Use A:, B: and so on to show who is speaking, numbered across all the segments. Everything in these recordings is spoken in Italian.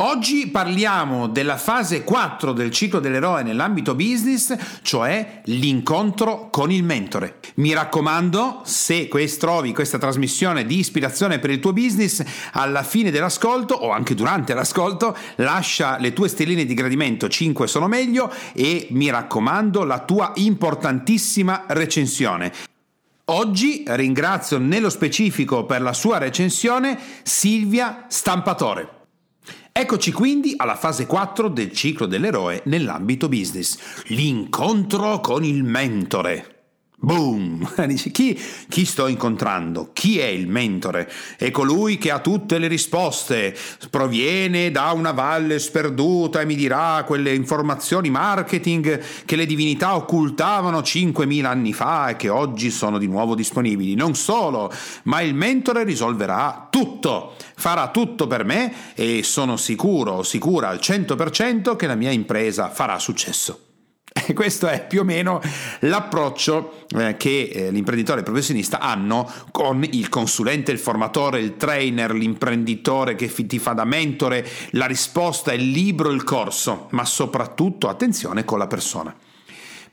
A: Oggi parliamo della fase 4 del ciclo dell'eroe nell'ambito business, cioè l'incontro con il mentore. Mi raccomando, se trovi questa trasmissione di ispirazione per il tuo business, alla fine dell'ascolto o anche durante l'ascolto, lascia le tue stelline di gradimento, 5 sono meglio, e mi raccomando la tua importantissima recensione. Oggi ringrazio nello specifico per la sua recensione Silvia Stampatore. Eccoci quindi alla fase 4 del ciclo dell'eroe nell'ambito business, l'incontro con il mentore. Boom! Chi, chi, sto incontrando? Chi è il mentore? È colui che ha tutte le risposte, proviene da una valle sperduta e mi dirà quelle informazioni marketing che le divinità occultavano 5.000 anni fa e che oggi sono di nuovo disponibili. Non solo, ma il mentore risolverà tutto, farà tutto per me e sono sicuro, sicura al 100% che la mia impresa farà successo. E questo è più o meno l'approccio eh, che eh, l'imprenditore professionista hanno con il consulente, il formatore, il trainer, l'imprenditore che ti fa da mentore, la risposta, il libro, il corso, ma soprattutto attenzione con la persona.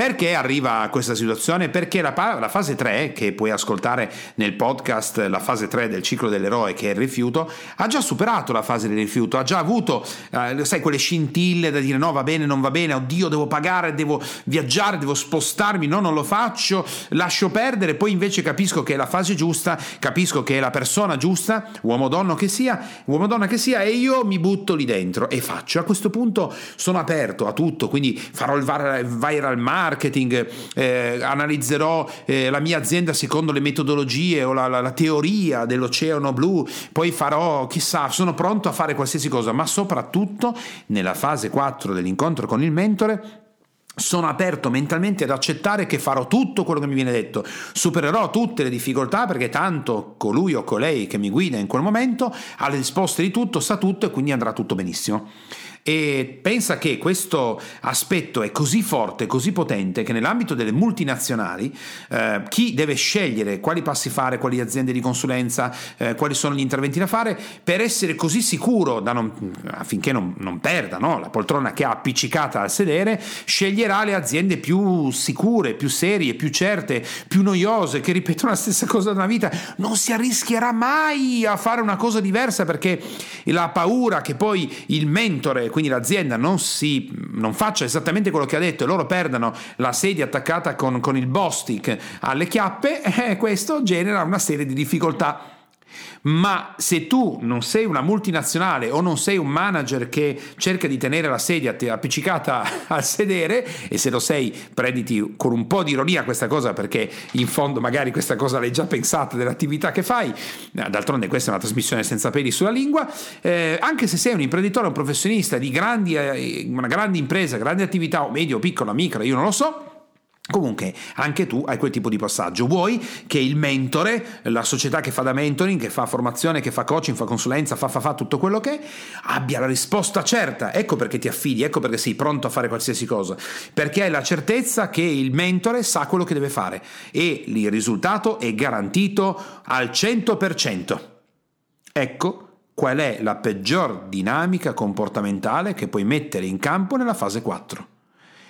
A: Perché arriva a questa situazione? Perché la, la, fase 3, che puoi ascoltare nel podcast, la fase 3 del ciclo dell'eroe, che è il rifiuto, ha già superato la fase del rifiuto, ha già avuto, eh, sai, quelle scintille da dire no, va bene, non va bene, oddio, devo pagare, devo viaggiare, devo spostarmi, no, non lo faccio, lascio perdere, poi invece capisco che è la fase giusta, capisco che è la persona giusta, uomo o donna che sia, uomo donna che sia, e io mi butto lì dentro e faccio. A questo punto sono aperto a tutto, quindi farò il viral marketing, marketing, eh, analizzerò eh, la mia azienda secondo le metodologie o la, la, la teoria dell'oceano blu, poi farò, chissà, sono pronto a fare qualsiasi cosa, ma soprattutto nella fase 4 dell'incontro con il mentore sono aperto mentalmente ad accettare che farò tutto quello che mi viene detto, supererò tutte le difficoltà perché tanto colui o colei che mi guida in quel momento ha le risposte di tutto, sa tutto e quindi andrà tutto benissimo. E pensa che questo aspetto è così forte, così potente, che nell'ambito delle multinazionali eh, chi deve scegliere quali passi fare, quali aziende di consulenza, eh, quali sono gli interventi da fare, per essere così sicuro non, affinché non, non perda no? la poltrona che ha appiccicata al sedere, sceglierà le aziende più sicure, più serie, più certe, più noiose, che ripetono la stessa cosa una vita. Non si arrischierà mai a fare una cosa diversa perché la paura che poi il mentore quindi l'azienda non, si, non faccia esattamente quello che ha detto e loro perdano la sedia attaccata con, con il Bostic alle chiappe, eh, questo genera una serie di difficoltà ma se tu non sei una multinazionale o non sei un manager che cerca di tenere la sedia appiccicata al sedere, e se lo sei, prenditi con un po' di ironia questa cosa perché in fondo magari questa cosa l'hai già pensata dell'attività che fai, eh, d'altronde questa è una trasmissione senza peli sulla lingua, eh, anche se sei un imprenditore, un professionista di grandi, eh, una grande impresa, grande attività o medio, piccola, micro, io non lo so, Comunque, anche tu hai quel tipo di passaggio. Vuoi che il mentore, la società che fa da mentoring, che fa formazione, che fa coaching, fa consulenza, fa, fa, fa tutto quello che è, abbia la risposta certa. Ecco perché ti affidi, ecco perché sei pronto a fare qualsiasi cosa. Perché hai la certezza che il mentore sa quello che deve fare e il risultato è garantito al 100%. Ecco qual è la peggior dinamica comportamentale che puoi mettere in campo nella fase 4.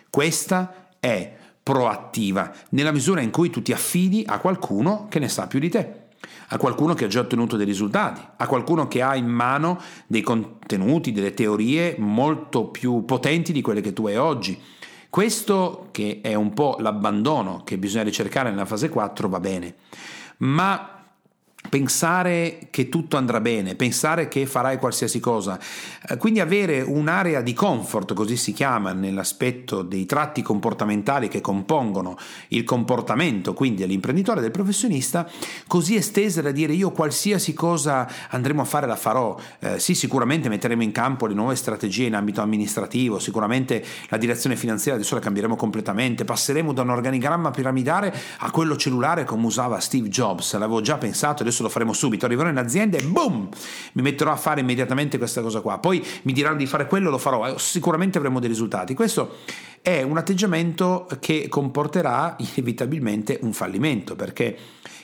A: Questa è proattiva, nella misura in cui tu ti affidi a qualcuno che ne sa più di te, a qualcuno che ha già ottenuto dei risultati, a qualcuno che ha in mano dei contenuti, delle teorie molto più potenti di quelle che tu hai oggi. Questo che è un po' l'abbandono che bisogna ricercare nella fase 4 va bene, ma pensare che tutto andrà bene, pensare che farai qualsiasi cosa, eh, quindi avere un'area di comfort, così si chiama nell'aspetto dei tratti comportamentali che compongono il comportamento, quindi dell'imprenditore, del professionista, così estesa da dire io qualsiasi cosa andremo a fare la farò, eh, sì sicuramente metteremo in campo le nuove strategie in ambito amministrativo, sicuramente la direzione finanziaria adesso la cambieremo completamente, passeremo da un organigramma piramidale a quello cellulare come usava Steve Jobs, l'avevo già pensato, adesso lo faremo subito, arriverò in azienda e boom, mi metterò a fare immediatamente questa cosa qua, poi mi diranno di fare quello, lo farò, eh, sicuramente avremo dei risultati. Questo è un atteggiamento che comporterà inevitabilmente un fallimento, perché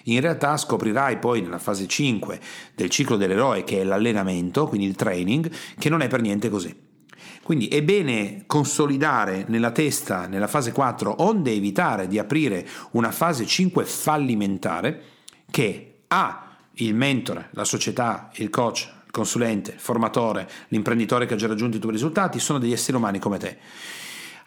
A: in realtà scoprirai poi nella fase 5 del ciclo dell'eroe, che è l'allenamento, quindi il training, che non è per niente così. Quindi è bene consolidare nella testa, nella fase 4, onde evitare di aprire una fase 5 fallimentare che ha il mentore, la società, il coach, il consulente, il formatore, l'imprenditore che ha già raggiunto i tuoi risultati, sono degli esseri umani come te.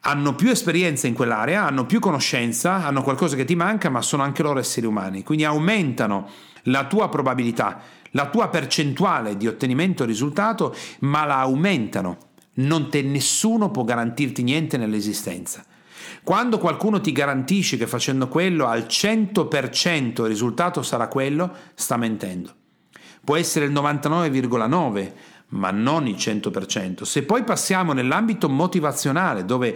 A: Hanno più esperienza in quell'area, hanno più conoscenza, hanno qualcosa che ti manca, ma sono anche loro esseri umani. Quindi aumentano la tua probabilità, la tua percentuale di ottenimento risultato, ma la aumentano non te nessuno può garantirti niente nell'esistenza. Quando qualcuno ti garantisce che facendo quello al 100% il risultato sarà quello, sta mentendo. Può essere il 99,9%, ma non il 100%. Se poi passiamo nell'ambito motivazionale, dove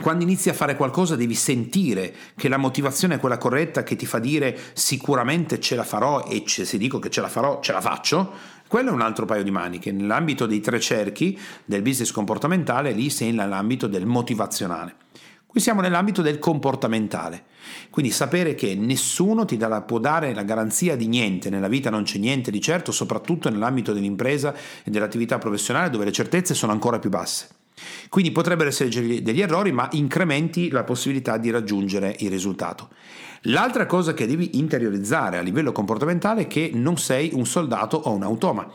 A: quando inizi a fare qualcosa devi sentire che la motivazione è quella corretta che ti fa dire sicuramente ce la farò e se dico che ce la farò ce la faccio, quello è un altro paio di maniche. Nell'ambito dei tre cerchi del business comportamentale, lì sei nell'ambito del motivazionale. Qui siamo nell'ambito del comportamentale. Quindi sapere che nessuno ti dà, può dare la garanzia di niente, nella vita non c'è niente di certo, soprattutto nell'ambito dell'impresa e dell'attività professionale dove le certezze sono ancora più basse. Quindi potrebbero essere degli errori, ma incrementi la possibilità di raggiungere il risultato. L'altra cosa che devi interiorizzare a livello comportamentale è che non sei un soldato o un automa.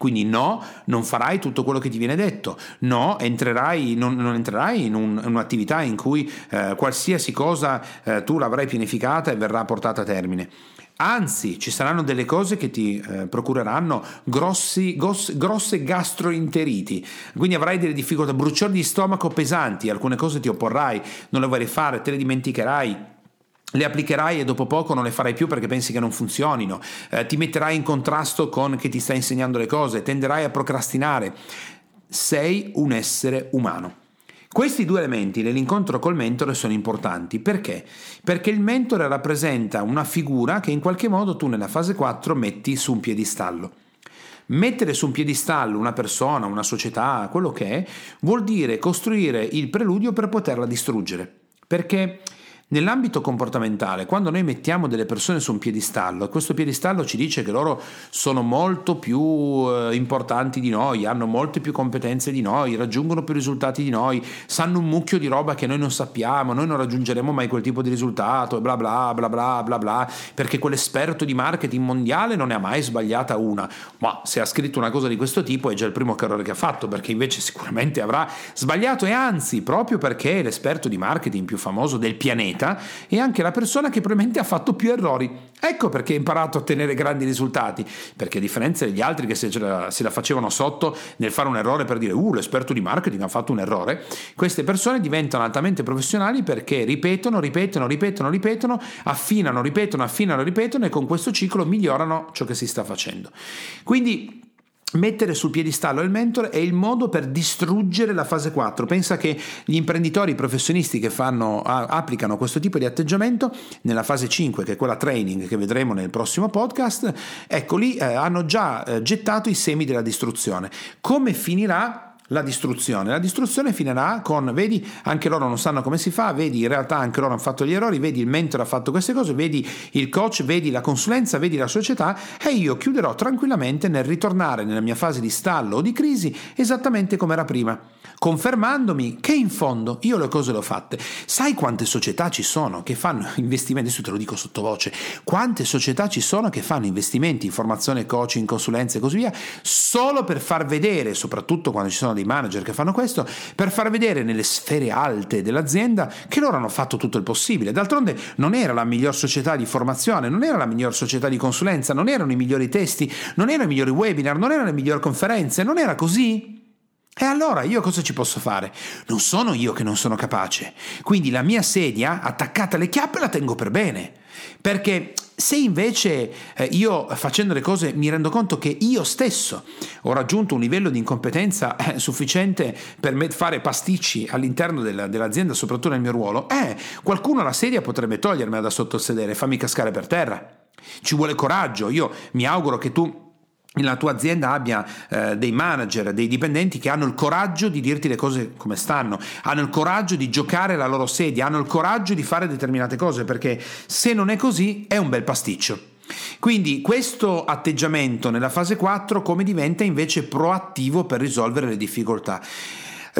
A: Quindi no, non farai tutto quello che ti viene detto, no, entrerai, non, non entrerai in, un, in, un'attività in cui eh, qualsiasi cosa eh, tu l'avrai pianificata e verrà portata a termine. Anzi, ci saranno delle cose che ti eh, procureranno grossi, gos, grosse gastroenteriti, quindi avrai delle difficoltà, bruciori di stomaco pesanti, alcune cose ti opporrai, non le vorrai fare, te le dimenticherai, le applicherai e dopo poco non le farai più perché pensi che non funzionino, eh, ti metterai in contrasto con chi ti sta insegnando le cose, tenderai a procrastinare. Sei un essere umano. Questi due elementi nell'incontro col mentore sono importanti perché? Perché il mentore rappresenta una figura che in qualche modo tu nella fase 4 metti su un piedistallo. Mettere su un piedistallo una persona, una società, quello che è, vuol dire costruire il preludio per poterla distruggere. Perché Nell'ambito comportamentale, quando noi mettiamo delle persone su un piedistallo e questo piedistallo ci dice che loro sono molto più eh, importanti di noi, hanno molte più competenze di noi, raggiungono più risultati di noi, sanno un mucchio di roba che noi non sappiamo, noi non raggiungeremo mai quel tipo di risultato, bla bla bla bla bla bla, perché quell'esperto di marketing mondiale non ne ha mai sbagliata una. Ma se ha scritto una cosa di questo tipo è già il primo errore che ha fatto, perché invece sicuramente avrà sbagliato e anzi, proprio perché è l'esperto di marketing più famoso del pianeta, vita e anche la persona che probabilmente ha fatto più errori. Ecco perché ha imparato a ottenere grandi risultati, perché a differenza degli altri che se la, se la facevano sotto nel fare un errore per dire uh l'esperto di marketing ha fatto un errore, queste persone diventano altamente professionali perché ripetono, ripetono, ripetono, ripetono, affinano, ripetono, affinano, ripetono e con questo ciclo migliorano ciò che si sta facendo. Quindi Mettere sul piedistallo il mentore è il modo per distruggere la fase 4. Pensa che gli imprenditori professionisti che fanno, applicano questo tipo di atteggiamento nella fase 5, che è quella training che vedremo nel prossimo podcast, ecco lì eh, hanno già eh, gettato i semi della distruzione. Come finirà? La distruzione. La distruzione finirà con, vedi, anche loro non sanno come si fa, vedi, in realtà anche loro hanno fatto gli errori, vedi, il mentore ha fatto queste cose, vedi il coach, vedi la consulenza, vedi la società e io chiuderò tranquillamente nel ritornare nella mia fase di stallo o di crisi esattamente come era prima, confermandomi che in fondo io le cose le ho fatte. Sai quante società ci sono che fanno investimenti, adesso te lo dico sottovoce, quante società ci sono che fanno investimenti in formazione, coaching, consulenza e così via, solo per far vedere, soprattutto quando ci sono dei manager che fanno questo, per far vedere nelle sfere alte dell'azienda che loro hanno fatto tutto il possibile. D'altronde non era la miglior società di formazione, non era la miglior società di consulenza, non erano i migliori testi, non erano i migliori webinar, non erano le migliori conferenze, non era così. E allora io cosa ci posso fare? Non sono io che non sono capace. Quindi la mia sedia attaccata alle chiappe la tengo per bene. Perché se invece eh, io facendo le cose mi rendo conto che io stesso ho raggiunto un livello di incompetenza eh, sufficiente per me fare pasticci all'interno della, dell'azienda, soprattutto nel mio ruolo, eh, qualcuno la sedia potrebbe togliermela da sotto il sedere e farmi cascare per terra. Ci vuole coraggio. Io mi auguro che tu nella tua azienda abbia eh, dei manager, dei dipendenti che hanno il coraggio di dirti le cose come stanno, hanno il coraggio di giocare la loro sedia, hanno il coraggio di fare determinate cose, perché se non è così è un bel pasticcio. Quindi questo atteggiamento nella fase 4 come diventa invece proattivo per risolvere le difficoltà?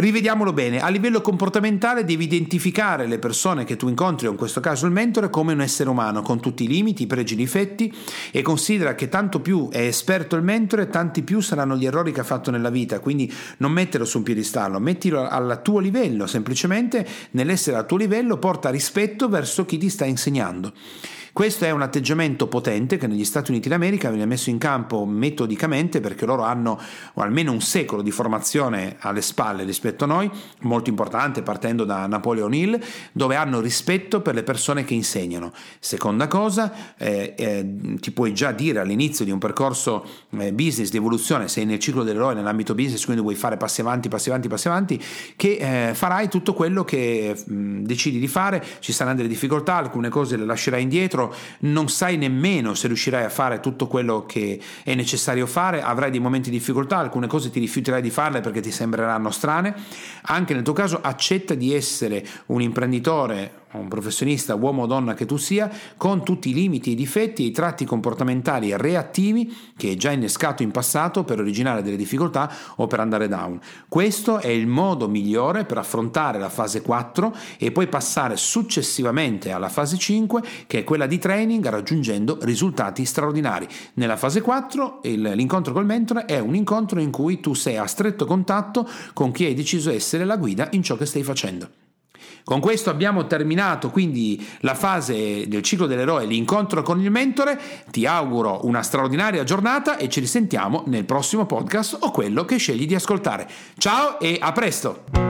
A: Rivediamolo bene, a livello comportamentale devi identificare le persone che tu incontri, o in questo caso il mentore, come un essere umano, con tutti i limiti, i pregi, i difetti e considera che tanto più è esperto il mentore, tanti più saranno gli errori che ha fatto nella vita, quindi non metterlo su un piedistallo, mettilo al tuo livello, semplicemente nell'essere al tuo livello porta rispetto verso chi ti sta insegnando. Questo è un atteggiamento potente che negli Stati Uniti d'America viene messo in campo metodicamente perché loro hanno almeno un secolo di formazione alle spalle rispetto a noi, molto importante partendo da Napoleon Hill, dove hanno rispetto per le persone che insegnano. Seconda cosa, eh, eh, ti puoi già dire all'inizio di un percorso eh, business di evoluzione, sei nel ciclo dell'eroe, nell'ambito business, quindi vuoi fare passi avanti, passi avanti, passi avanti, che eh, farai tutto quello che mh, decidi di fare, ci saranno delle difficoltà, alcune cose le lascerai indietro, indietro, non sai nemmeno se riuscirai a fare tutto quello che è necessario fare, avrai dei momenti di difficoltà, alcune cose ti rifiuterai di farle perché ti sembreranno strane. Anche nel tuo caso accetta di essere un imprenditore un professionista, uomo o donna che tu sia, con tutti i limiti, i difetti e i tratti comportamentali reattivi che hai già innescato in passato per originare delle difficoltà o per andare down. Questo è il modo migliore per affrontare la fase 4 e poi passare successivamente alla fase 5, che è quella di training raggiungendo risultati straordinari. Nella fase 4 il, l'incontro col mentore è un incontro in cui tu sei a stretto contatto con chi hai deciso essere la guida in ciò che stai facendo. Con questo abbiamo terminato quindi la fase del ciclo dell'eroe, l'incontro con il mentore. Ti auguro una straordinaria giornata e ci risentiamo nel prossimo podcast o quello che scegli di ascoltare. Ciao e a presto!